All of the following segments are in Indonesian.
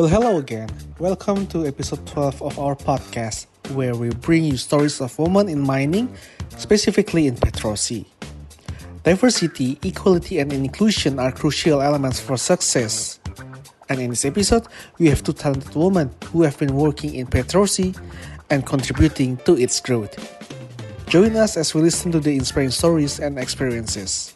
Well, hello again. Welcome to episode 12 of our podcast, where we bring you stories of women in mining, specifically in Petrosi. Diversity, equality, and inclusion are crucial elements for success. And in this episode, we have two talented women who have been working in Petrosi and contributing to its growth. Join us as we listen to the inspiring stories and experiences.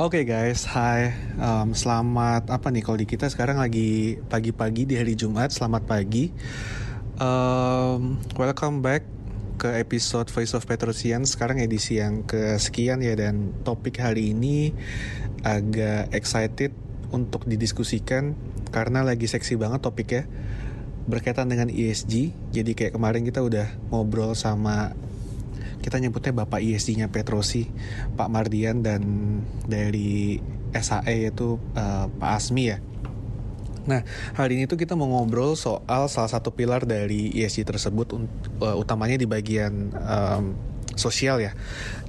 Oke okay guys, hai. Um, selamat apa nih kalau di kita sekarang lagi pagi-pagi di hari Jumat. Selamat pagi. Um, welcome back ke episode Voice of Petrosian. Sekarang edisi yang kesekian ya dan topik hari ini agak excited untuk didiskusikan karena lagi seksi banget topiknya berkaitan dengan ESG. Jadi kayak kemarin kita udah ngobrol sama kita nyebutnya Bapak ISD-nya Petrosi, Pak Mardian dan dari SAE itu uh, Pak Asmi ya. Nah, hari ini tuh kita mau ngobrol soal salah satu pilar dari ESG tersebut, uh, utamanya di bagian um, sosial ya.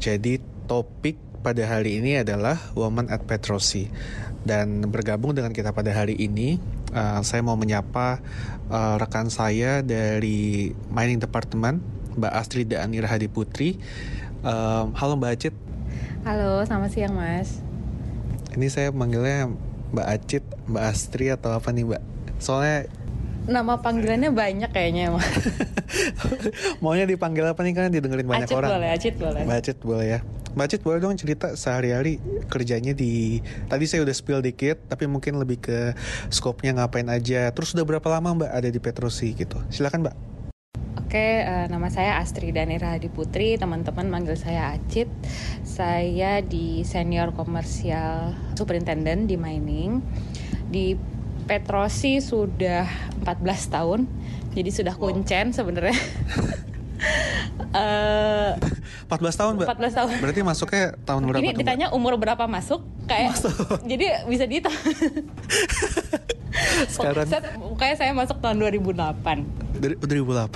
Jadi topik pada hari ini adalah Woman at Petrosi. Dan bergabung dengan kita pada hari ini, uh, saya mau menyapa uh, rekan saya dari Mining Department Mbak Astrid dan Irhadi Putri. Um, halo Mbak Acit. Halo, selamat siang Mas. Ini saya manggilnya Mbak Acit, Mbak Astri atau apa nih Mbak? Soalnya nama panggilannya banyak kayaknya Mas. Maunya dipanggil apa nih kan didengerin banyak Acit orang. boleh, Acit boleh. Mbak Acit boleh ya. Mbak Acit boleh dong cerita sehari-hari kerjanya di tadi saya udah spill dikit tapi mungkin lebih ke skopnya ngapain aja. Terus udah berapa lama Mbak ada di Petrosi gitu? Silakan Mbak. Oke, uh, nama saya Astri Danira Hadi Putri. Teman-teman manggil saya Acit. Saya di senior komersial superintendent di mining. Di Petrosi sudah 14 tahun. Jadi sudah kuncen sebenarnya. uh, 14 tahun, Mbak. 14 tahun. Berarti masuknya tahun berapa? Ini ditanya mbak? umur berapa masuk? Kayak masuk. jadi bisa dihitung. Sekarang kayak saya masuk tahun 2008. 2008 oke.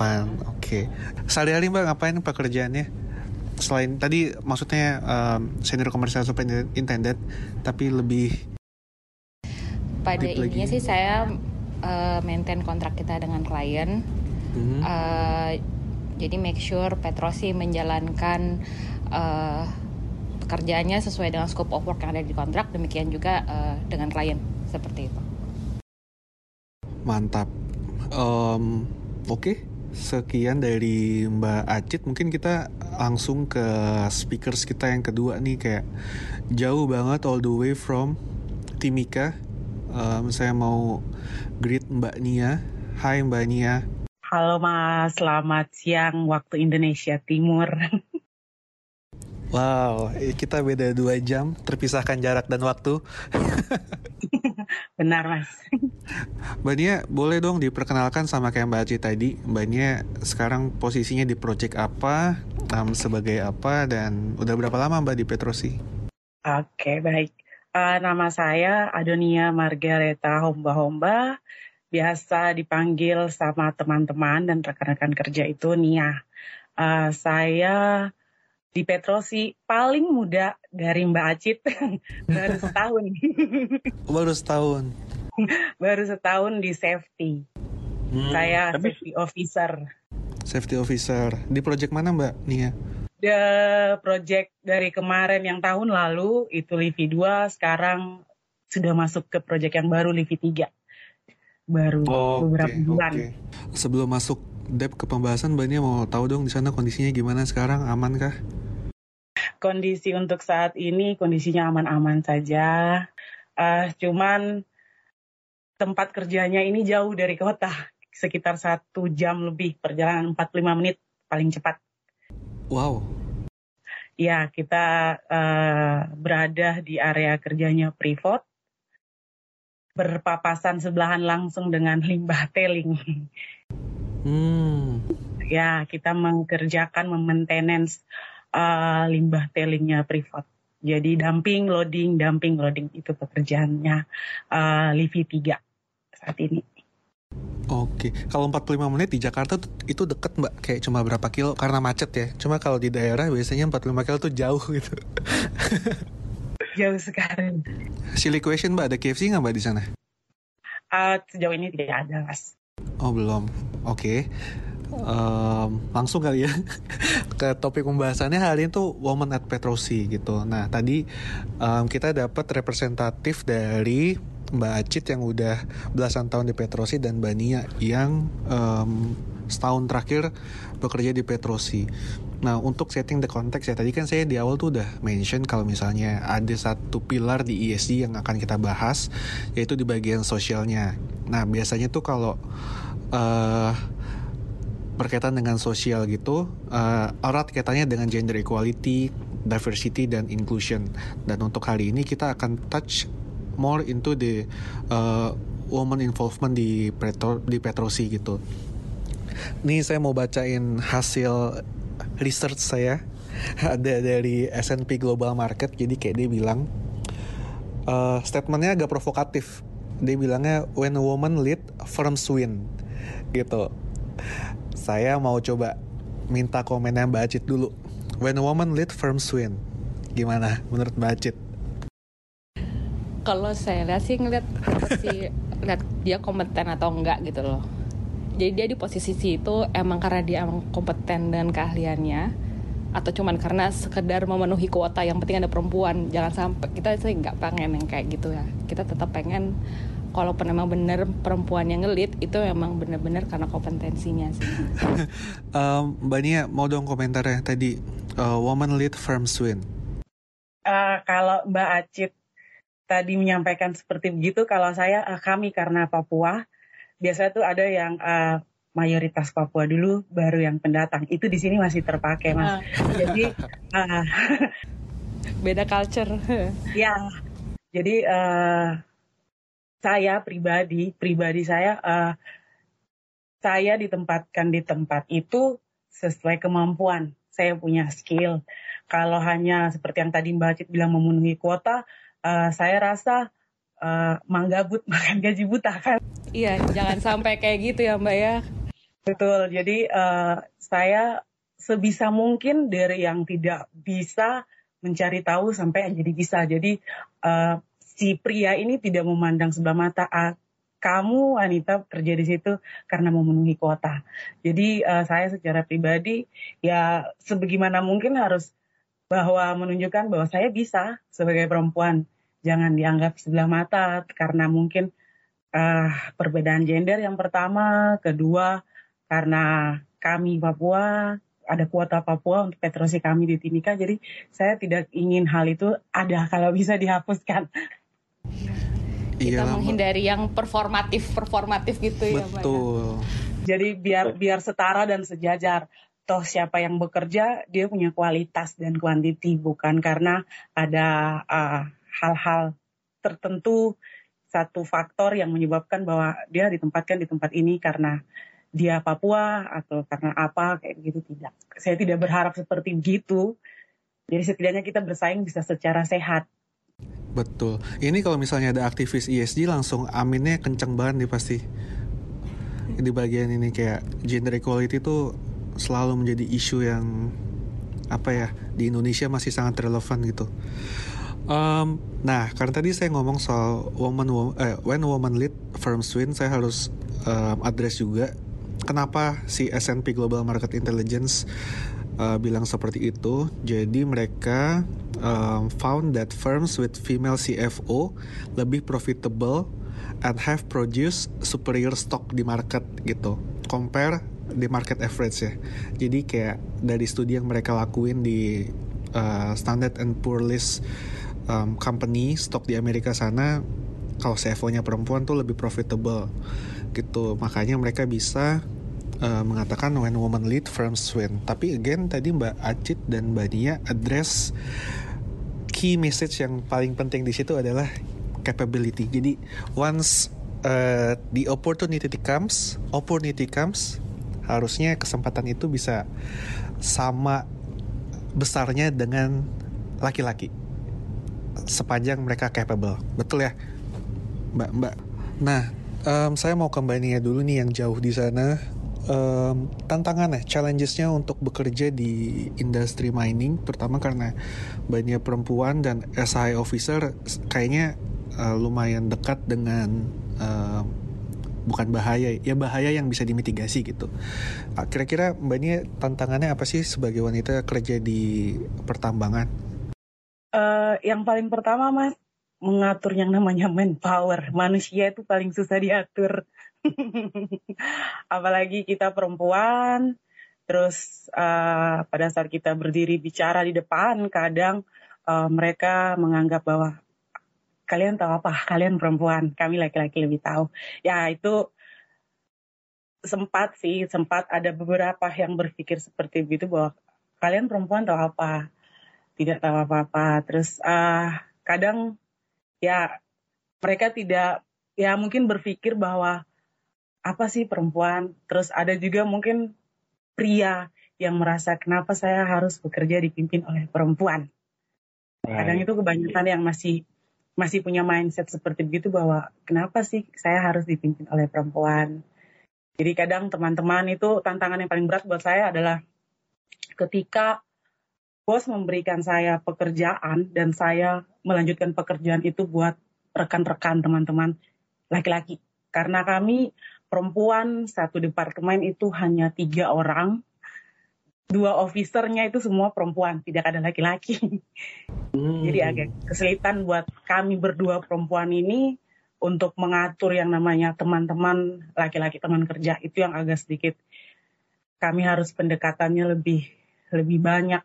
Okay. sehari-hari mbak ngapain pekerjaannya? Selain tadi maksudnya um, senior komersial superintendent tapi lebih pada ininya sih saya uh, maintain kontrak kita dengan klien. Hmm. uh, jadi make sure Petrosi menjalankan uh, pekerjaannya sesuai dengan scope of work yang ada di kontrak. Demikian juga uh, dengan klien seperti itu. Mantap. Um, Oke, sekian dari Mbak Acit. Mungkin kita langsung ke speakers kita yang kedua nih kayak jauh banget all the way from Timika. Um, saya mau greet Mbak Nia. Hai Mbak Nia. Halo Mas, selamat siang waktu Indonesia Timur. Wow, kita beda dua jam, terpisahkan jarak dan waktu. Benar Mas. Mbak Nia, boleh dong diperkenalkan sama kayak Mbak Aci tadi. Mbak Nia sekarang posisinya di project apa, um, sebagai apa, dan udah berapa lama Mbak di Petrosi? Oke, baik. Uh, nama saya Adonia Margareta Homba-Homba. Biasa dipanggil sama teman-teman dan rekan-rekan kerja itu Nia. Uh, saya di Petrosi paling muda dari Mbak Acit baru setahun. baru setahun. baru setahun di safety. Hmm, Saya tapi... safety officer. Safety officer di project mana Mbak Nia? The project dari kemarin yang tahun lalu itu Livi 2, sekarang sudah masuk ke project yang baru Livi 3. Baru oh, beberapa okay, bulan. Okay. Sebelum masuk dep ke pembahasan Nia mau tahu dong di sana kondisinya gimana sekarang? Aman kah? Kondisi untuk saat ini kondisinya aman-aman saja. Uh, cuman tempat kerjanya ini jauh dari kota, sekitar satu jam lebih perjalanan 45 menit paling cepat. Wow. Ya, kita uh, berada di area kerjanya Privat, berpapasan sebelahan langsung dengan limbah teling. Hmm. Ya, kita mengerjakan, memaintenance uh, limbah telingnya Privat Jadi dumping, loading, dumping, loading itu pekerjaannya uh, Livi 3 saat ini. Oke, kalau 45 menit di Jakarta itu deket mbak, kayak cuma berapa kilo karena macet ya. Cuma kalau di daerah biasanya 45 kilo tuh jauh gitu. jauh sekali. Silly question mbak, ada KFC nggak mbak di sana? Uh, sejauh ini tidak ada mas. Oh belum, oke. Okay. Um, langsung kali ya ke topik pembahasannya hari ini tuh Woman at Petrosi gitu. Nah tadi um, kita dapat representatif dari Mbak Acit yang udah belasan tahun di Petrosi dan Mbak Nia yang um, setahun terakhir bekerja di Petrosi. Nah untuk setting the context ya tadi kan saya di awal tuh udah mention kalau misalnya ada satu pilar di ESG yang akan kita bahas yaitu di bagian sosialnya. Nah biasanya tuh kalau uh, berkaitan dengan sosial gitu uh, erat kaitannya dengan gender equality, diversity dan inclusion. Dan untuk hari ini kita akan touch more into the uh, woman involvement di Petro di Petrosi gitu. Nih saya mau bacain hasil research saya ada dari S&P Global Market. Jadi kayak dia bilang uh, statementnya agak provokatif. Dia bilangnya when a woman lead firms win. Gitu. Saya mau coba minta komennya Mbak Acit dulu. When a woman lead firms win. Gimana menurut Mbak Acit? Kalau saya lihat sih ngeliat sih lihat dia kompeten atau enggak gitu loh jadi dia di posisi itu emang karena dia emang kompeten dengan keahliannya atau cuman karena sekedar memenuhi kuota yang penting ada perempuan jangan sampai kita sih nggak pengen yang kayak gitu ya kita tetap pengen kalaupun emang bener perempuan yang ngelit itu emang bener-bener karena kompetensinya sih. um, Mbak Nia mau dong komentarnya tadi uh, woman lead firm win. Uh, kalau Mbak Acit tadi menyampaikan seperti begitu, kalau saya uh, kami karena Papua biasanya tuh ada yang uh, mayoritas Papua dulu, baru yang pendatang. Itu di sini masih terpakai mas. Uh. Jadi uh, beda culture. ya, jadi uh, saya pribadi, pribadi saya, uh, saya ditempatkan di tempat itu sesuai kemampuan. Saya punya skill. Kalau hanya seperti yang tadi Mbak Cid bilang memenuhi kuota, uh, saya rasa uh, manggabut makan gaji buta kan. Iya, jangan sampai kayak gitu ya Mbak ya. Betul, jadi uh, saya sebisa mungkin dari yang tidak bisa mencari tahu sampai yang jadi bisa. Jadi uh, si pria ini tidak memandang sebelah mata ah, kamu wanita kerja di situ karena memenuhi kuota. Jadi uh, saya secara pribadi ya sebagaimana mungkin harus bahwa menunjukkan bahwa saya bisa sebagai perempuan jangan dianggap sebelah mata karena mungkin uh, perbedaan gender yang pertama, kedua karena kami Papua ada kuota Papua untuk petrosi kami di Timika, jadi saya tidak ingin hal itu ada kalau bisa dihapuskan. Kita iya, menghindari yang performatif performatif gitu Betul. ya, Betul. Jadi biar biar setara dan sejajar. Toh siapa yang bekerja dia punya kualitas dan kuantiti bukan karena ada uh, hal-hal tertentu satu faktor yang menyebabkan bahwa dia ditempatkan di tempat ini karena dia Papua atau karena apa kayak gitu tidak. Saya tidak berharap seperti begitu. Jadi setidaknya kita bersaing bisa secara sehat. Betul. Ini kalau misalnya ada aktivis ESG langsung aminnya kenceng banget nih pasti. Di bagian ini kayak gender equality itu selalu menjadi isu yang apa ya di Indonesia masih sangat relevan gitu. Um, nah, karena tadi saya ngomong soal woman, woman eh, when woman lead firms win, saya harus um, address juga kenapa si S&P Global Market Intelligence uh, bilang seperti itu. Jadi mereka um, found that firms with female CFO lebih profitable and have produced superior stock di market gitu. Compare di market average ya. Jadi kayak dari studi yang mereka lakuin di uh, Standard and Poor List um, company stok di Amerika sana kalau CFO-nya perempuan tuh lebih profitable gitu. Makanya mereka bisa uh, mengatakan when woman lead firms win. Tapi again tadi Mbak Acit dan Mbak Nia address key message yang paling penting di situ adalah capability. Jadi once uh, the opportunity comes opportunity comes harusnya kesempatan itu bisa sama besarnya dengan laki-laki sepanjang mereka capable. Betul ya, Mbak Mbak. Nah, um, saya mau kembali dulu nih yang jauh di sana. Um, tantangannya, challengesnya untuk bekerja di industri mining, terutama karena banyak perempuan dan SI officer kayaknya uh, lumayan dekat dengan uh, bukan bahaya ya bahaya yang bisa dimitigasi gitu ah, kira-kira mbak ini tantangannya apa sih sebagai wanita kerja di pertambangan uh, yang paling pertama mas mengatur yang namanya manpower manusia itu paling susah diatur apalagi kita perempuan terus uh, pada saat kita berdiri bicara di depan kadang uh, mereka menganggap bahwa kalian tahu apa? Kalian perempuan, kami laki-laki lebih tahu. Ya itu sempat sih, sempat ada beberapa yang berpikir seperti itu bahwa kalian perempuan tahu apa, tidak tahu apa-apa. Terus uh, kadang ya mereka tidak, ya mungkin berpikir bahwa apa sih perempuan. Terus ada juga mungkin pria yang merasa kenapa saya harus bekerja dipimpin oleh perempuan. Kadang itu kebanyakan yang masih masih punya mindset seperti begitu bahwa kenapa sih saya harus dipimpin oleh perempuan. Jadi kadang teman-teman itu tantangan yang paling berat buat saya adalah ketika bos memberikan saya pekerjaan dan saya melanjutkan pekerjaan itu buat rekan-rekan teman-teman laki-laki. Karena kami perempuan satu departemen itu hanya tiga orang dua officernya itu semua perempuan, tidak ada laki-laki. Hmm. Jadi agak kesulitan buat kami berdua perempuan ini untuk mengatur yang namanya teman-teman laki-laki teman kerja itu yang agak sedikit kami harus pendekatannya lebih lebih banyak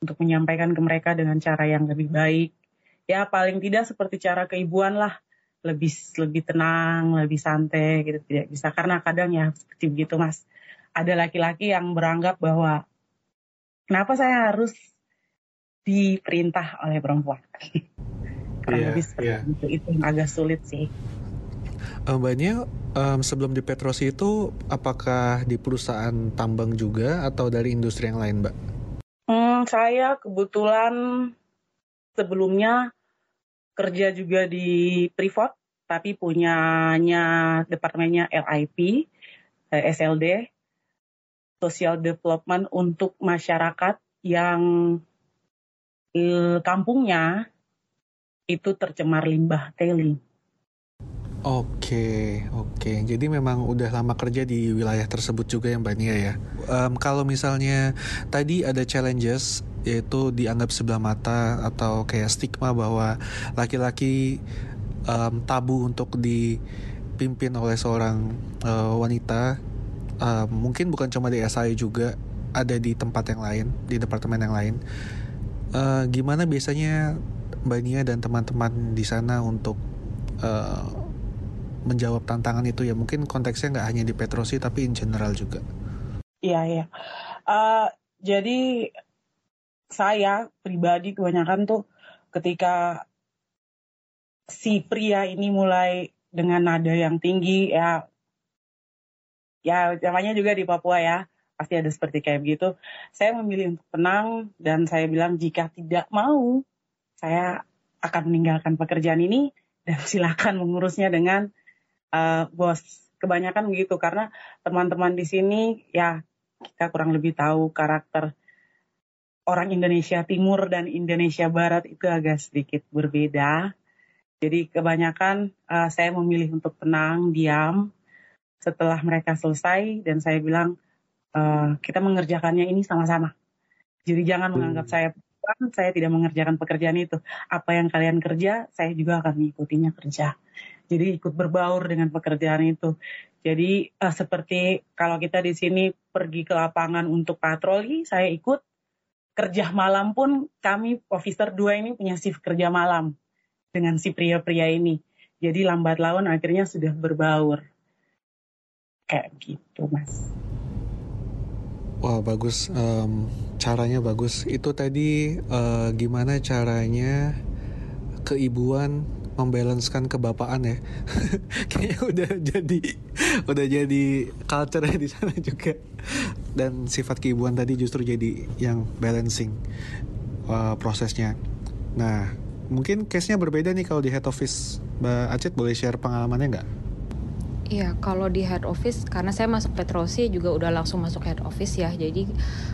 untuk menyampaikan ke mereka dengan cara yang lebih baik. Ya paling tidak seperti cara keibuan lah, lebih lebih tenang, lebih santai gitu tidak bisa karena kadang ya seperti begitu mas ada laki-laki yang beranggap bahwa kenapa saya harus diperintah oleh perempuan. Kurang yeah, lebih seperti yeah. itu, itu yang agak sulit sih. Uh, Mbaknya um, sebelum di Petrosi itu apakah di perusahaan tambang juga atau dari industri yang lain, Mbak? Hmm, saya kebetulan sebelumnya kerja juga di Privat, tapi punyanya departemennya LIP, eh, SLD, social development untuk masyarakat yang eh, kampungnya itu tercemar limbah tailing. Oke, oke. Jadi memang udah lama kerja di wilayah tersebut juga ya Mbak Nia ya. Um, kalau misalnya tadi ada challenges yaitu dianggap sebelah mata atau kayak stigma bahwa laki-laki um, tabu untuk dipimpin oleh seorang uh, wanita uh, mungkin bukan cuma di SI juga ada di tempat yang lain di departemen yang lain uh, gimana biasanya Mbak Nia dan teman-teman di sana untuk uh, menjawab tantangan itu ya. Mungkin konteksnya nggak hanya di Petrosi tapi in general juga. Iya iya. Uh, jadi saya pribadi kebanyakan tuh ketika si pria ini mulai dengan nada yang tinggi ya ya namanya juga di Papua ya pasti ada seperti kayak begitu. Saya memilih untuk tenang dan saya bilang jika tidak mau saya akan meninggalkan pekerjaan ini dan silakan mengurusnya dengan uh, bos. Kebanyakan begitu karena teman-teman di sini ya kita kurang lebih tahu karakter orang Indonesia Timur dan Indonesia Barat itu agak sedikit berbeda. Jadi kebanyakan uh, saya memilih untuk tenang, diam, setelah mereka selesai dan saya bilang uh, kita mengerjakannya ini sama-sama. Jadi jangan hmm. menganggap saya saya tidak mengerjakan pekerjaan itu. Apa yang kalian kerja, saya juga akan mengikutinya kerja. Jadi ikut berbaur dengan pekerjaan itu. Jadi uh, seperti kalau kita di sini pergi ke lapangan untuk patroli, saya ikut. Kerja malam pun kami officer dua ini punya shift kerja malam dengan si pria-pria ini. Jadi lambat laun akhirnya sudah berbaur kayak gitu mas Wah bagus um, caranya bagus itu tadi uh, gimana caranya keibuan membalanskan kebapaan ya. Kayaknya udah jadi udah jadi culture di sana juga. Dan sifat keibuan tadi justru jadi yang balancing uh, prosesnya. Nah, mungkin case-nya berbeda nih kalau di head office. Mbak Acit boleh share pengalamannya nggak? Iya, kalau di head office karena saya masuk Petrosi juga udah langsung masuk head office ya, jadi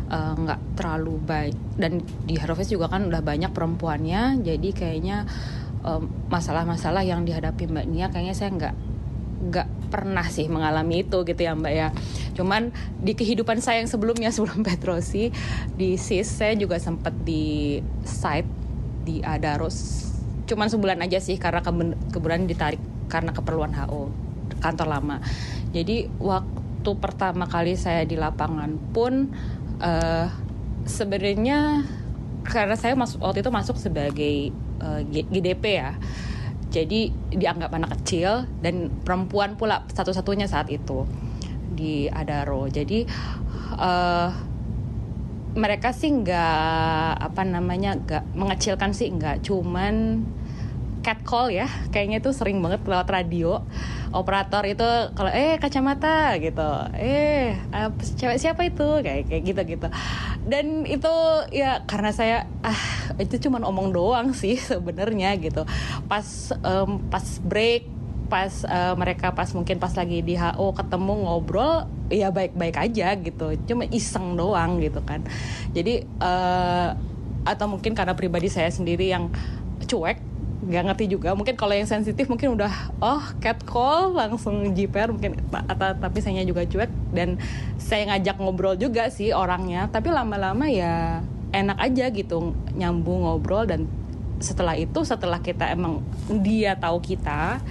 eh, nggak uh, terlalu baik. Dan di head office juga kan udah banyak perempuannya, jadi kayaknya masalah-masalah uh, yang dihadapi Mbak Nia kayaknya saya nggak nggak pernah sih mengalami itu gitu ya Mbak ya. Cuman di kehidupan saya yang sebelumnya sebelum Petrosi di SIS saya juga sempat di site di Adaros. Cuman sebulan aja sih karena kebetulan ditarik karena keperluan HO kantor lama. Jadi waktu pertama kali saya di lapangan pun uh, sebenarnya karena saya masuk waktu itu masuk sebagai uh, eh, GDP ya. Jadi dianggap anak kecil dan perempuan pula satu-satunya saat itu di Adaro. Jadi uh, mereka sih nggak apa namanya nggak mengecilkan sih nggak cuman catcall ya kayaknya itu sering banget lewat radio operator itu kalau eh kacamata gitu. Eh cewek siapa itu? Kayak kayak gitu gitu. Dan itu ya karena saya ah itu cuma omong doang sih sebenarnya gitu. Pas um, pas break pas uh, mereka pas mungkin pas lagi di HO ketemu ngobrol ya baik-baik aja gitu. Cuma iseng doang gitu kan. Jadi uh, atau mungkin karena pribadi saya sendiri yang cuek nggak ngerti juga. Mungkin kalau yang sensitif mungkin udah oh cat call langsung jiper mungkin atau tapi saya juga cuek. Dan saya ngajak ngobrol juga sih orangnya. Tapi lama-lama ya enak aja gitu nyambung ngobrol. Dan setelah itu setelah kita emang dia tahu kita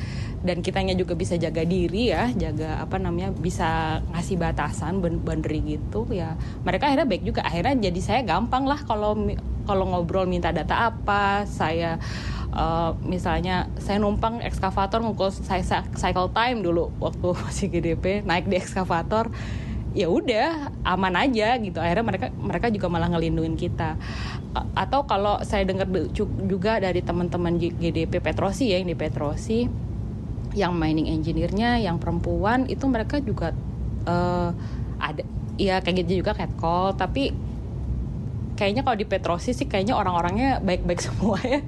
dan kitanya juga bisa jaga diri ya jaga apa namanya bisa ngasih batasan boundary gitu ya. Mereka akhirnya baik juga. Akhirnya jadi saya gampang lah kalau kalau ngobrol minta data apa saya uh, misalnya saya numpang ekskavator ngukur saya cycle time dulu waktu masih GDP naik di ekskavator ya udah aman aja gitu. Akhirnya mereka mereka juga malah ngelindungin kita. Atau kalau saya dengar juga dari teman-teman GDP Petrosi ya yang di Petrosi yang mining engineer-nya yang perempuan itu mereka juga uh, ada ya kayak gitu juga catcall. Tapi kayaknya kalau di Petrosi sih kayaknya orang-orangnya baik-baik semua ya.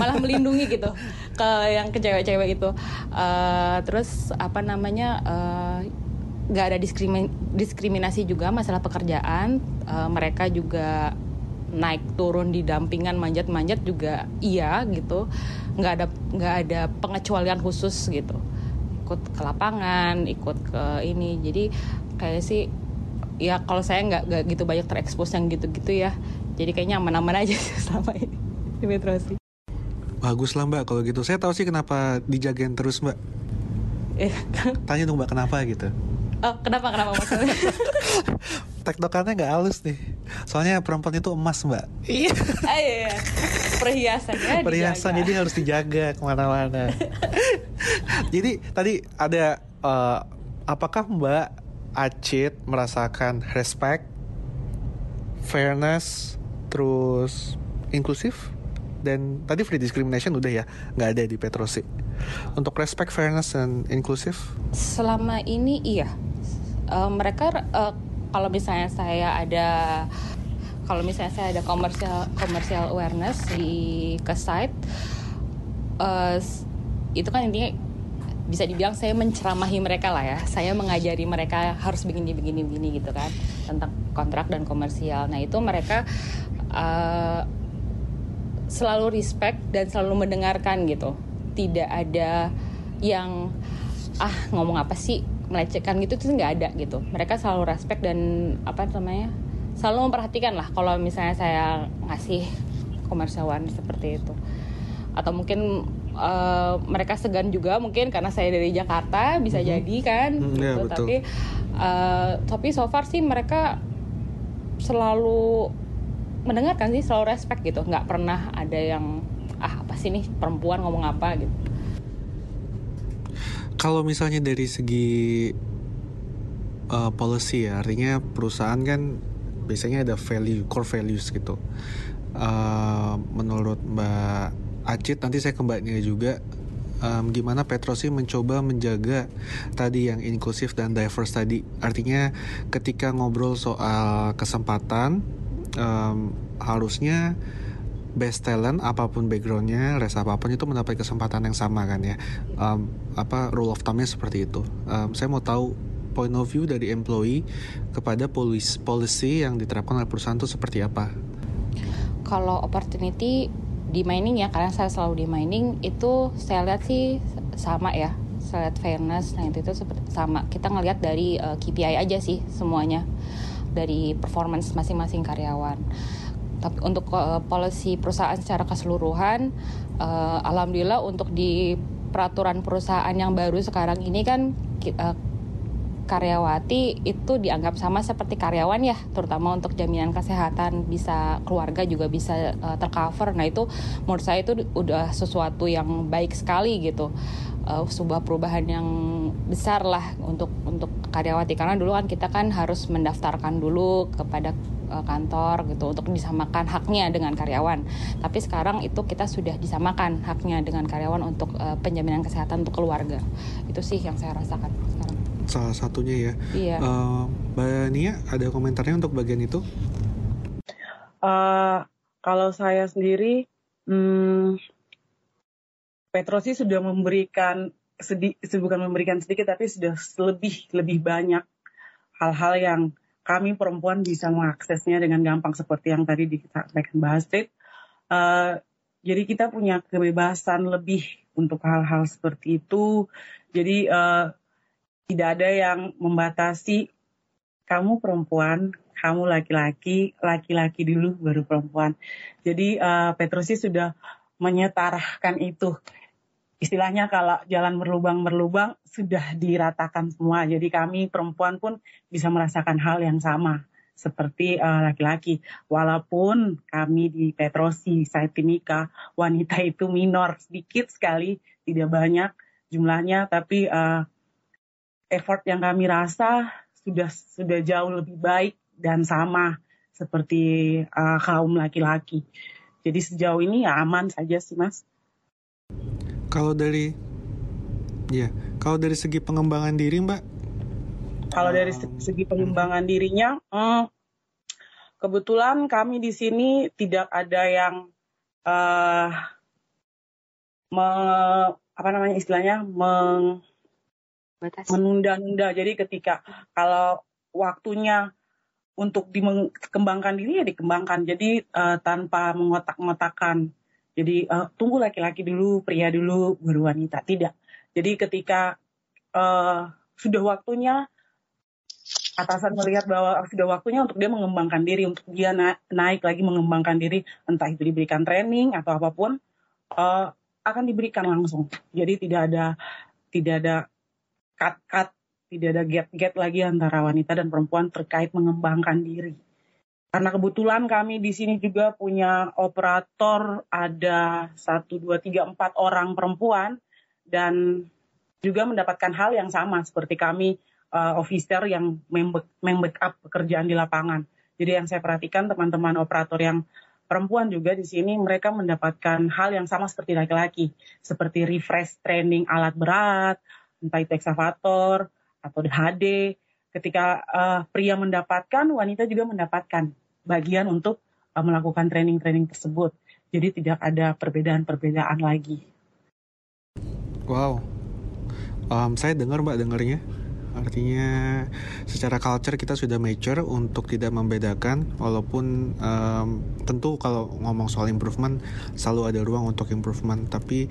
Malah melindungi gitu ke yang ke cewek-cewek itu. Uh, terus apa namanya uh, ada diskrimin diskriminasi juga masalah pekerjaan. Uh, mereka juga naik turun di dampingan manjat-manjat juga iya gitu. Nggak ada nggak ada pengecualian khusus gitu. Ikut ke lapangan ikut ke ini. Jadi kayak sih ya kalau saya nggak nggak gitu banyak terekspos yang gitu-gitu ya. Jadi kayaknya aman-aman aja selama ini di Metro sih. Bagus lah mbak. Kalau gitu saya tahu sih kenapa dijagain terus mbak. Eh tanya dong mbak kenapa gitu. Oh kenapa kenapa maksudnya? Tektokannya nggak halus nih. Soalnya perempuan itu emas mbak. Iya. Ah, iya, iya. perhiasannya perhiasan jadi harus dijaga ke mana-mana. Jadi tadi ada uh, apakah mbak Acit merasakan respect, fairness, terus inklusif dan tadi free discrimination udah ya nggak ada di Petrosi. Untuk respect, fairness dan inklusif? Selama ini iya. Uh, mereka uh, kalau misalnya saya ada kalau misalnya saya ada commercial commercial awareness di ke site uh, itu kan intinya bisa dibilang saya menceramahi mereka lah ya. Saya mengajari mereka harus begini begini begini gitu kan tentang kontrak dan komersial. Nah itu mereka uh, selalu respect dan selalu mendengarkan gitu. Tidak ada yang ah ngomong apa sih? Melecehkan gitu itu nggak ada gitu. Mereka selalu respect dan apa namanya selalu memperhatikan lah kalau misalnya saya ngasih komersiawan seperti itu. Atau mungkin uh, mereka segan juga mungkin karena saya dari Jakarta bisa mm -hmm. jadi kan mm, gitu. yeah, tapi uh, tapi so far sih mereka selalu mendengarkan sih selalu respect gitu nggak pernah ada yang ah apa sih nih perempuan ngomong apa gitu kalau misalnya dari segi uh, policy ya artinya perusahaan kan biasanya ada value core values gitu uh, menurut mbak Acit nanti saya kembalinya juga um, gimana Petrosi mencoba menjaga tadi yang inklusif dan diverse tadi. Artinya ketika ngobrol soal kesempatan um, harusnya best talent apa pun backgroundnya, res apa pun itu mendapat kesempatan yang sama kan ya. Um, apa rule of thumbnya seperti itu. Um, saya mau tahu point of view dari employee kepada policy yang diterapkan oleh perusahaan itu seperti apa? Kalau opportunity di mining ya, karena saya selalu di mining itu saya lihat sih sama ya. Saya lihat fairness, nah itu, itu sama. Kita ngelihat dari uh, eh, KPI aja sih semuanya dari performance masing-masing karyawan tapi untuk uh, policy perusahaan secara keseluruhan uh, alhamdulillah untuk di peraturan perusahaan yang baru sekarang ini kan uh, karyawati itu dianggap sama seperti karyawan ya, terutama untuk jaminan kesehatan bisa keluarga juga bisa uh, tercover. Nah itu menurut saya itu udah sesuatu yang baik sekali gitu, uh, sebuah perubahan yang besar lah untuk untuk karyawati karena dulu kan kita kan harus mendaftarkan dulu kepada uh, kantor gitu untuk disamakan haknya dengan karyawan. Tapi sekarang itu kita sudah disamakan haknya dengan karyawan untuk uh, penjaminan kesehatan untuk keluarga. Itu sih yang saya rasakan sekarang. Salah satunya ya. Iya. Uh, Mbak Nia ada komentarnya untuk bagian itu? Uh, kalau saya sendiri, hmm, Petrosi sudah memberikan sedikit, bukan memberikan sedikit, tapi sudah lebih lebih banyak hal-hal yang kami perempuan bisa mengaksesnya dengan gampang seperti yang tadi disampaikan Mbak Astrid. Uh, jadi kita punya kebebasan lebih untuk hal-hal seperti itu. Jadi uh, tidak ada yang membatasi kamu perempuan, kamu laki-laki, laki-laki dulu baru perempuan. Jadi uh, Petrusi sudah menyetarahkan itu istilahnya kalau jalan berlubang-berlubang sudah diratakan semua. Jadi kami perempuan pun bisa merasakan hal yang sama seperti uh, laki-laki. Walaupun kami di Petrosi, saya Timika, wanita itu minor sedikit sekali, tidak banyak jumlahnya, tapi uh, effort yang kami rasa sudah sudah jauh lebih baik dan sama seperti uh, kaum laki-laki. Jadi sejauh ini ya aman saja sih mas. Kalau dari ya, kalau dari segi pengembangan diri, Mbak? Kalau dari segi pengembangan dirinya, hmm, kebetulan kami di sini tidak ada yang uh, me, apa namanya istilahnya meng, menunda-nunda. Jadi ketika kalau waktunya untuk dikembangkan diri ya dikembangkan. Jadi uh, tanpa mengotak-ngotakan jadi uh, tunggu laki-laki dulu, pria dulu, baru wanita. Tidak. Jadi ketika uh, sudah waktunya atasan melihat bahwa sudah waktunya untuk dia mengembangkan diri, untuk dia na naik lagi mengembangkan diri, entah itu diberikan training atau apa pun, uh, akan diberikan langsung. Jadi tidak ada tidak ada cut-cut, tidak ada gap-gap lagi antara wanita dan perempuan terkait mengembangkan diri. Karena kebetulan kami di sini juga punya operator ada satu dua tiga empat orang perempuan dan juga mendapatkan hal yang sama seperti kami uh, officer yang membackup pekerjaan di lapangan. Jadi yang saya perhatikan teman-teman operator yang perempuan juga di sini mereka mendapatkan hal yang sama seperti laki-laki, seperti refresh training alat berat, entah itu eksavator atau HD. Ketika uh, pria mendapatkan, wanita juga mendapatkan bagian untuk uh, melakukan training-training tersebut. Jadi tidak ada perbedaan-perbedaan lagi. Wow, um, saya dengar mbak dengarnya. Artinya secara culture kita sudah mature untuk tidak membedakan walaupun um, tentu kalau ngomong soal improvement selalu ada ruang untuk improvement tapi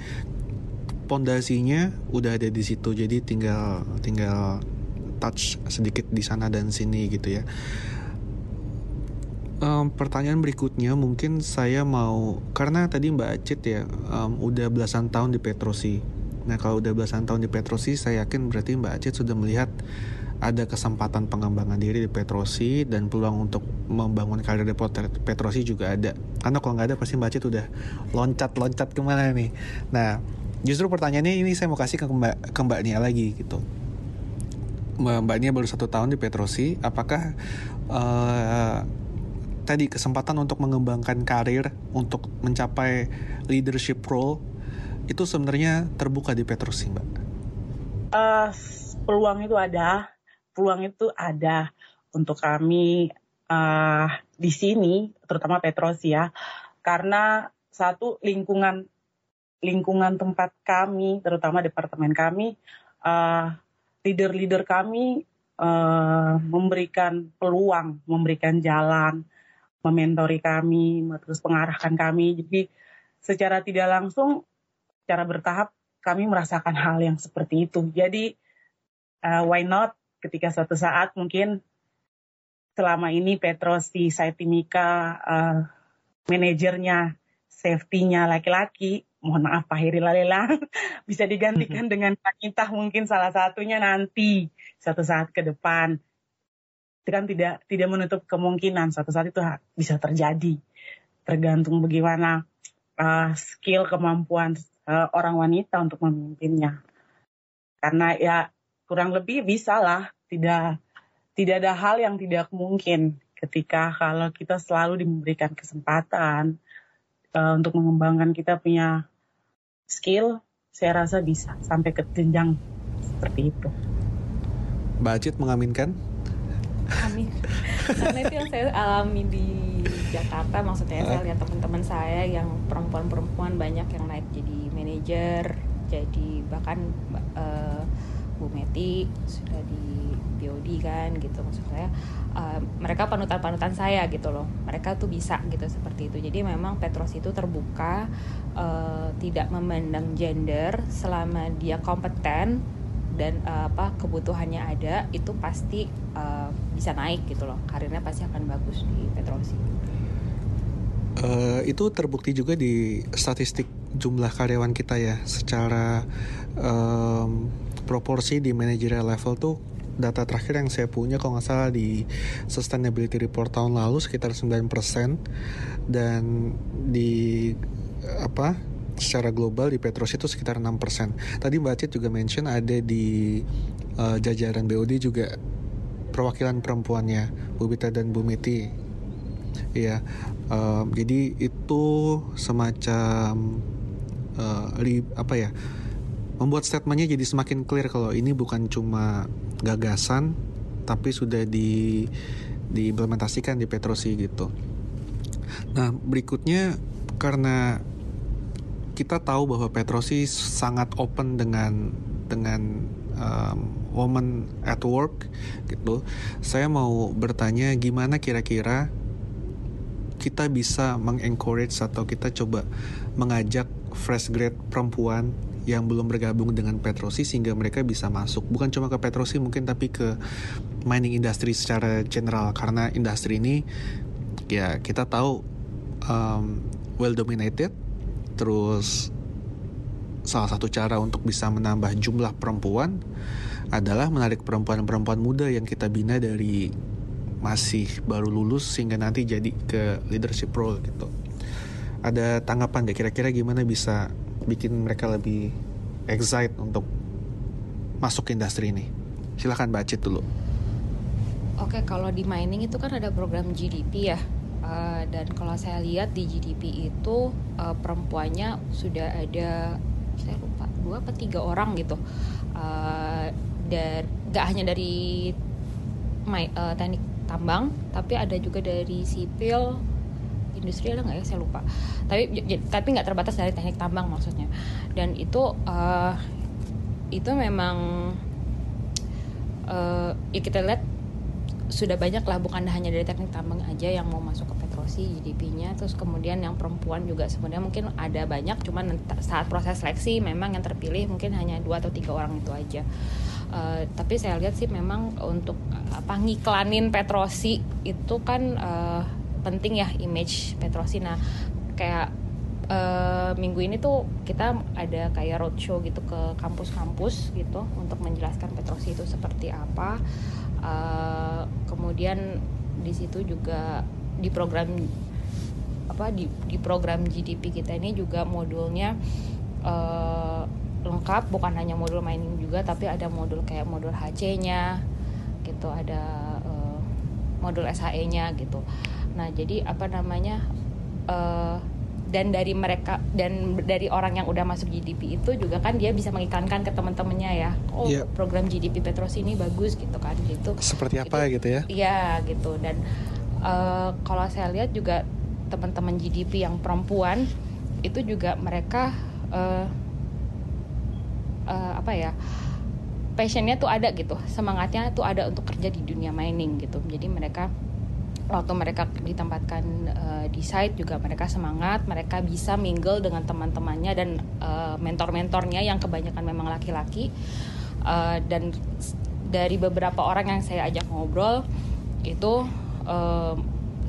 pondasinya udah ada di situ jadi tinggal tinggal touch sedikit di sana dan sini gitu ya um, pertanyaan berikutnya mungkin saya mau karena tadi Mbak Acit ya um, udah belasan tahun di Petrosi. Nah kalau udah belasan tahun di Petrosi, saya yakin berarti Mbak Acit sudah melihat ada kesempatan pengembangan diri di Petrosi dan peluang untuk membangun karir di Petrosi juga ada. Karena kalau nggak ada pasti Mbak Acit udah loncat-loncat ke mana nih. Nah justru pertanyaannya ini saya mau kasih ke Mbak ke Mbak Nia lagi gitu. Mbak, Mbak Nia baru satu tahun di Petrosi, apakah uh, tadi kesempatan untuk mengembangkan karir untuk mencapai leadership role itu sebenarnya terbuka di Petrosi mbak? Uh, peluang itu ada, peluang itu ada untuk kami uh, di sini, terutama Petrosi ya. karena satu lingkungan lingkungan tempat kami, terutama departemen kami, uh, leader-leader kami uh, memberikan peluang, memberikan jalan, mementori kami, terus mengarahkan kami. Jadi secara tidak langsung, secara bertahap kami merasakan hal yang seperti itu. Jadi uh, why not ketika suatu saat mungkin selama ini Petros di Saitimika uh, manajernya safety-nya laki-laki mohon maaf Pak Heri Lalela. Bisa digantikan dengan Kak mungkin salah satunya nanti suatu saat ke depan. Itu kan tidak tidak menutup kemungkinan suatu saat itu bisa terjadi. Tergantung bagaimana uh, skill kemampuan uh, orang wanita untuk memimpinnya. Karena ya kurang lebih bisa lah tidak tidak ada hal yang tidak mungkin ketika kalau kita selalu diberikan kesempatan uh, untuk mengembangkan kita punya skill, saya rasa bisa sampai ke jenjang seperti itu. Mbak Acit mengaminkan? Amin. Karena itu yang saya alami di Jakarta, maksudnya saya lihat teman-teman saya yang perempuan-perempuan banyak yang naik jadi manajer, jadi bahkan uh, Bu Meti sudah di BOD kan gitu. Maksud saya uh, mereka panutan-panutan saya gitu loh. Mereka tuh bisa gitu seperti itu. Jadi memang Petros itu terbuka uh, tidak memandang gender selama dia kompeten dan uh, apa kebutuhannya ada itu pasti uh, bisa naik gitu loh. Karirnya pasti akan bagus di Petrosi. Uh, itu terbukti juga di statistik jumlah karyawan kita ya. Secara um, proporsi di managerial level tuh data terakhir yang saya punya kalau nggak salah di sustainability report tahun lalu sekitar 9% dan di apa secara global di Petros itu sekitar 6%. Tadi Mbak Cit juga mention ada di uh, jajaran BOD juga perwakilan perempuannya Bu Bita dan Bu Meti. Iya. Uh, jadi itu semacam uh, li, apa ya? membuat statementnya jadi semakin clear kalau ini bukan cuma gagasan tapi sudah di diimplementasikan di Petrosi gitu. Nah berikutnya karena kita tahu bahwa Petrosi sangat open dengan dengan um, woman at work gitu. Saya mau bertanya gimana kira-kira kita bisa mengencourage atau kita coba mengajak fresh grade perempuan yang belum bergabung dengan Petrosi sehingga mereka bisa masuk. Bukan cuma ke Petrosi mungkin tapi ke mining industry secara general. Karena industri ini ya kita tahu um, well dominated. Terus salah satu cara untuk bisa menambah jumlah perempuan adalah menarik perempuan-perempuan muda yang kita bina dari masih baru lulus sehingga nanti jadi ke leadership role gitu. Ada tanggapan deh kira-kira gimana bisa bikin mereka lebih excited untuk masuk ke industri ini? Silahkan Cit dulu. Oke, kalau di mining itu kan ada program GDP ya. Uh, dan kalau saya lihat di GDP itu uh, perempuannya sudah ada saya lupa dua atau tiga orang gitu uh, dan gak hanya dari my, uh, teknik tambang tapi ada juga dari sipil industri ada nggak ya? Saya lupa. Tapi tapi nggak terbatas dari teknik tambang maksudnya. Dan itu uh, itu memang uh, ya kita lihat sudah banyak lah bukan hanya dari teknik tambang aja yang mau masuk ke Petrosi GDP-nya terus kemudian yang perempuan juga sebenarnya mungkin ada banyak cuman saat proses seleksi memang yang terpilih mungkin hanya dua atau tiga orang itu aja. Uh, tapi saya lihat sih memang untuk apa ngiklanin Petrosi itu kan uh, penting ya image Petrosi nah kayak uh, minggu ini tuh kita ada kayak roadshow gitu ke kampus-kampus gitu untuk menjelaskan Petrosi itu seperti apa. Uh, kemudian di situ juga di program apa di di program GDP kita ini juga modulnya uh, lengkap. Bukan hanya modul mining juga tapi ada modul kayak modul HC-nya gitu ada uh, modul SHE-nya gitu Nah, jadi apa namanya? Uh, dan dari mereka dan dari orang yang udah masuk GDP itu juga kan dia bisa mengiklankan ke teman-temannya ya. Oh yeah. program GDP Petros ini bagus gitu kan gitu. Seperti apa gitu, gitu ya? iya gitu. Dan uh, kalau saya lihat juga teman-teman GDP yang perempuan itu juga mereka uh, uh, apa ya passionnya tuh ada gitu. Semangatnya tuh ada untuk kerja di dunia mining gitu. Jadi mereka waktu mereka ditempatkan uh, di site juga mereka semangat mereka bisa mingle dengan teman-temannya dan uh, mentor-mentornya yang kebanyakan memang laki-laki. Uh, dan dari beberapa orang yang saya ajak ngobrol itu uh,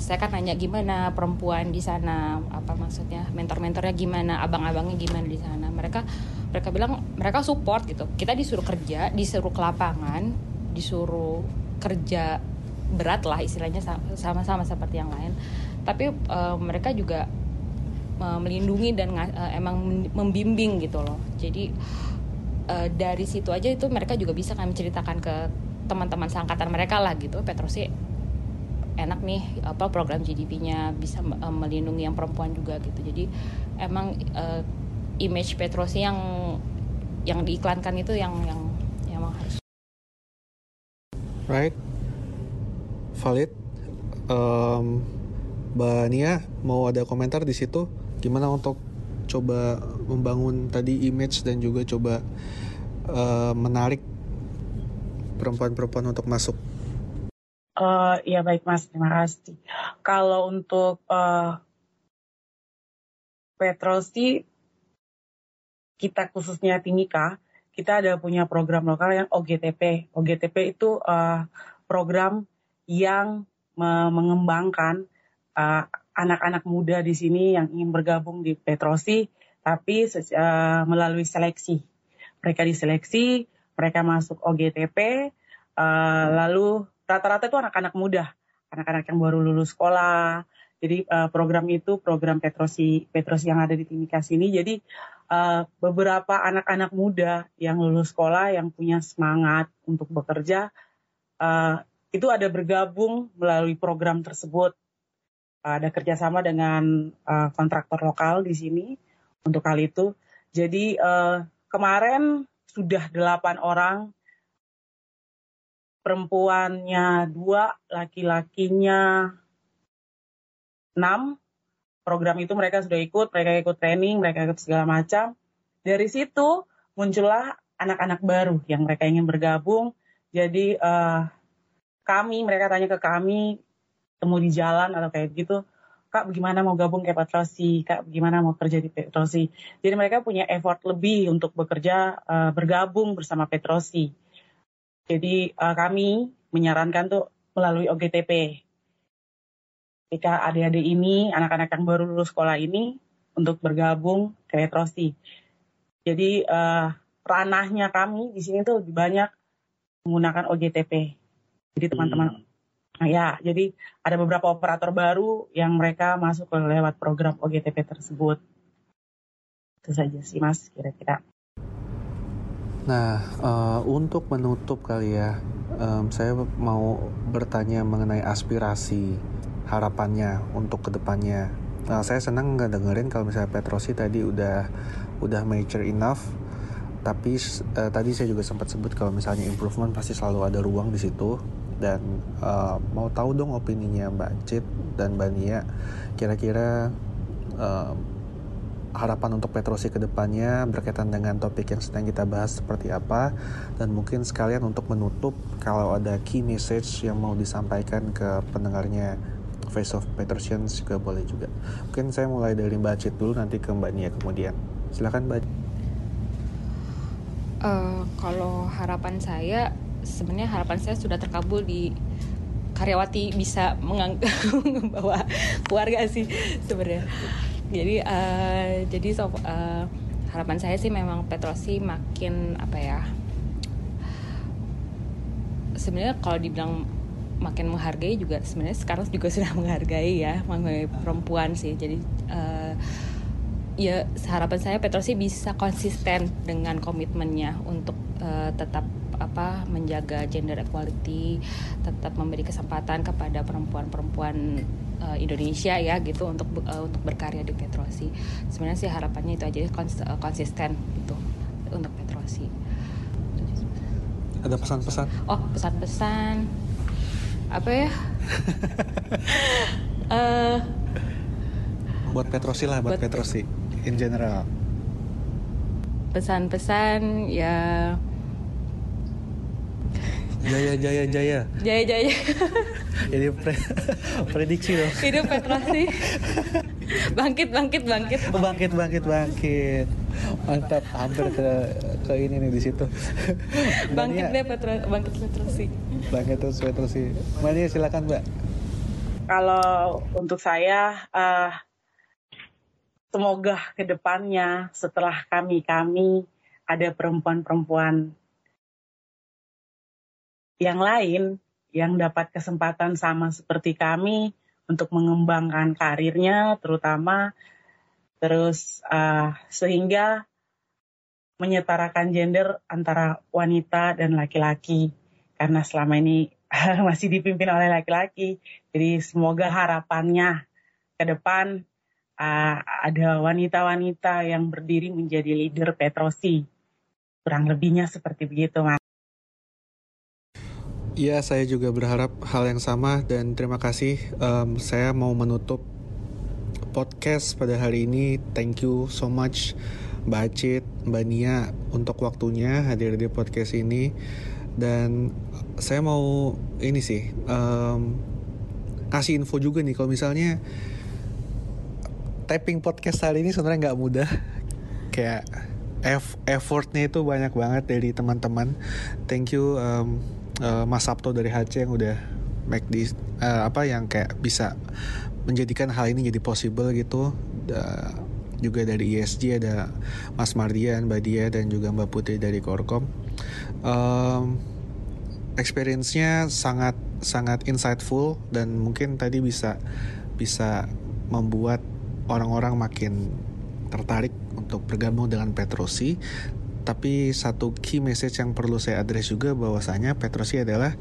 saya kan nanya gimana perempuan di sana apa maksudnya mentor-mentornya gimana abang-abangnya gimana di sana. Mereka mereka bilang mereka support gitu. Kita disuruh kerja disuruh ke lapangan disuruh kerja berat lah istilahnya sama-sama seperti yang lain. Tapi uh, mereka juga uh, melindungi dan uh, emang membimbing gitu loh. Jadi uh, dari situ aja itu mereka juga bisa kan menceritakan ke teman-teman seangkatan mereka lah gitu. Petrosi enak nih apa program GDP-nya bisa uh, melindungi yang perempuan juga gitu. Jadi emang uh, image Petrosi yang yang diiklankan itu yang yang yang harus right valid. Um, Mbak Nia mau ada komentar di situ gimana untuk coba membangun tadi image dan juga coba uh, menarik perempuan-perempuan untuk masuk. Uh, ya baik mas, terima kasih. Kalau untuk uh, Petrosi, kita khususnya Timika, kita ada punya program lokal yang OGTP. OGTP itu uh, program yang mengembangkan uh, anak-anak muda di sini yang ingin bergabung di Petrosi, tapi uh, melalui seleksi. Mereka diseleksi, mereka masuk OGTP, uh, lalu rata-rata itu anak-anak muda, anak-anak yang baru lulus sekolah. Jadi uh, program itu program Petrosi Petrosi yang ada di Timika sini. Jadi uh, beberapa anak-anak muda yang lulus sekolah yang punya semangat untuk bekerja uh, itu ada bergabung melalui program tersebut. Ada kerjasama dengan uh, kontraktor lokal di sini untuk hal itu. Jadi uh, kemarin sudah delapan orang, perempuannya dua, laki-lakinya enam. Program itu mereka sudah ikut, mereka ikut training, mereka ikut segala macam. Dari situ muncullah anak-anak baru yang mereka ingin bergabung. Jadi uh, kami mereka tanya ke kami temu di jalan atau kayak gitu kak bagaimana mau gabung kayak Petrosi kak bagaimana mau kerja di Petrosi jadi mereka punya effort lebih untuk bekerja uh, bergabung bersama Petrosi jadi uh, kami menyarankan tuh melalui OGTP jika adik-adik ini anak-anak yang baru lulus sekolah ini untuk bergabung ke Petrosi jadi uh, ranahnya kami di sini tuh lebih banyak menggunakan OGTP jadi teman-teman hmm. Nah, ya, jadi ada beberapa operator baru yang mereka masuk ke lewat program OGTP tersebut. Itu saja sih Mas, kira-kira. Nah, uh, untuk menutup kali ya, um, saya mau bertanya mengenai aspirasi harapannya untuk ke depannya. Nah, saya senang nggak dengerin kalau misalnya Petrosi tadi udah udah mature enough tapi uh, tadi saya juga sempat sebut kalau misalnya improvement pasti selalu ada ruang di situ dan uh, mau tahu dong opininya Mbak Cit dan Mbak Nia kira-kira uh, harapan untuk Petrosi ke depannya berkaitan dengan topik yang sedang kita bahas seperti apa? Dan mungkin sekalian untuk menutup kalau ada key message yang mau disampaikan ke pendengarnya Face of Petrosians juga boleh juga. Mungkin saya mulai dari Mbak Cit dulu nanti ke Mbak Nia kemudian. Silakan Mbak. Uh, kalau harapan saya sebenarnya harapan saya sudah terkabul di karyawati bisa membawa keluarga sih sebenarnya. Jadi uh, jadi so, uh, harapan saya sih memang Petrosi makin apa ya sebenarnya kalau dibilang makin menghargai juga sebenarnya sekarang juga sudah menghargai ya menghargai perempuan sih. Jadi uh, ya harapan saya Petrosi bisa konsisten dengan komitmennya untuk uh, tetap apa menjaga gender equality, tetap memberi kesempatan kepada perempuan-perempuan uh, Indonesia ya gitu untuk uh, untuk berkarya di Petrosi. Sebenarnya sih harapannya itu aja kons uh, konsisten gitu untuk Petrosi. Ada pesan-pesan? Oh pesan-pesan. Apa pesan pesan pesan pesan apa ya? uh, buat Petrosi lah buat, buat Petrosi in general pesan-pesan ya Jaya Jaya Jaya. Jaya Jaya. Jadi pre prediksi dong. Hidup Petrosi. bangkit bangkit bangkit. Oh, bangkit bangkit bangkit. Mantap, hampir ke ke ini nih di situ. bangkit deh Petro, bangkit Petrosi. Bangkit terus Petrosi. Mania silakan Mbak. Kalau untuk saya uh, semoga ke depannya setelah kami kami ada perempuan-perempuan yang lain yang dapat kesempatan sama seperti kami untuk mengembangkan karirnya terutama terus uh, sehingga menyetarakan gender antara wanita dan laki-laki. Karena selama ini masih dipimpin oleh laki-laki. Jadi semoga harapannya ke depan uh, ada wanita-wanita yang berdiri menjadi leader Petrosi. Kurang lebihnya seperti begitu mas Iya, saya juga berharap hal yang sama dan terima kasih. Um, saya mau menutup podcast pada hari ini. Thank you so much Mbak Acit, Mbak Nia untuk waktunya hadir di podcast ini. Dan saya mau ini sih um, kasih info juga nih kalau misalnya typing podcast hari ini sebenarnya nggak mudah. Kayak effortnya itu banyak banget dari teman-teman. Thank you. Um, uh, Mas Sabto dari HC yang udah make this uh, apa yang kayak bisa menjadikan hal ini jadi possible gitu. Uh, juga dari ESG ada Mas Mardian, Mbak Dia dan juga Mbak Putri dari Korkom. Um, experience-nya sangat sangat insightful dan mungkin tadi bisa bisa membuat orang-orang makin tertarik untuk bergabung dengan Petrosi tapi satu key message yang perlu saya address juga bahwasanya Petrosi adalah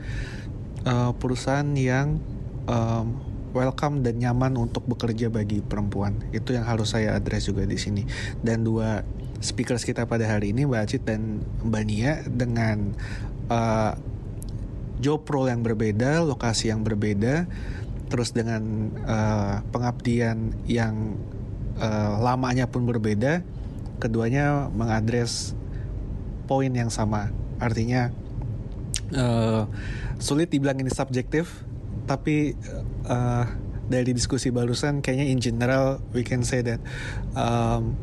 uh, perusahaan yang um, welcome dan nyaman untuk bekerja bagi perempuan. Itu yang harus saya address juga di sini. Dan dua speakers kita pada hari ini Mbak Acit dan Mbak Nia dengan uh, job role yang berbeda, lokasi yang berbeda, terus dengan uh, pengabdian yang uh, lamanya pun berbeda, keduanya mengadres poin yang sama. Artinya uh, sulit dibilang ini subjektif, tapi uh, dari diskusi barusan kayaknya in general we can say that um,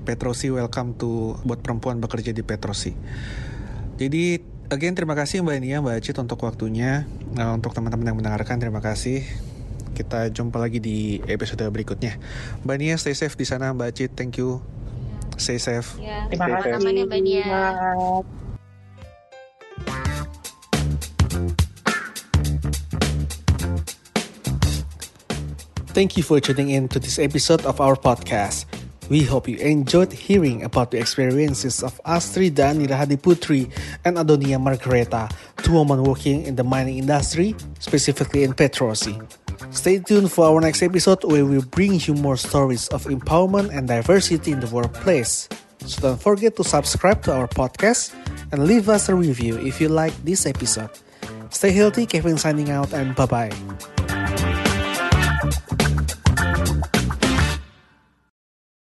Petrosi welcome to buat perempuan bekerja di Petrosi. Jadi again terima kasih Mbak Nia, Mbak Acit untuk waktunya. Nah, untuk teman-teman yang mendengarkan terima kasih. Kita jumpa lagi di episode berikutnya. Mbak Nia stay safe di sana, Mbak Acit. Thank you. Stay safe. Ya, terima kasih. Aman ya, Mbak Nia. Thank you for tuning in to this episode of our podcast. We hope you enjoyed hearing about the experiences of Astrid Danila Hadiputri and Adonia Margareta, two women working in the mining industry, specifically in Petrosi. Stay tuned for our next episode where we bring you more stories of empowerment and diversity in the workplace. So don't forget to subscribe to our podcast and leave us a review if you like this episode. Stay healthy, Kevin signing out, and bye bye.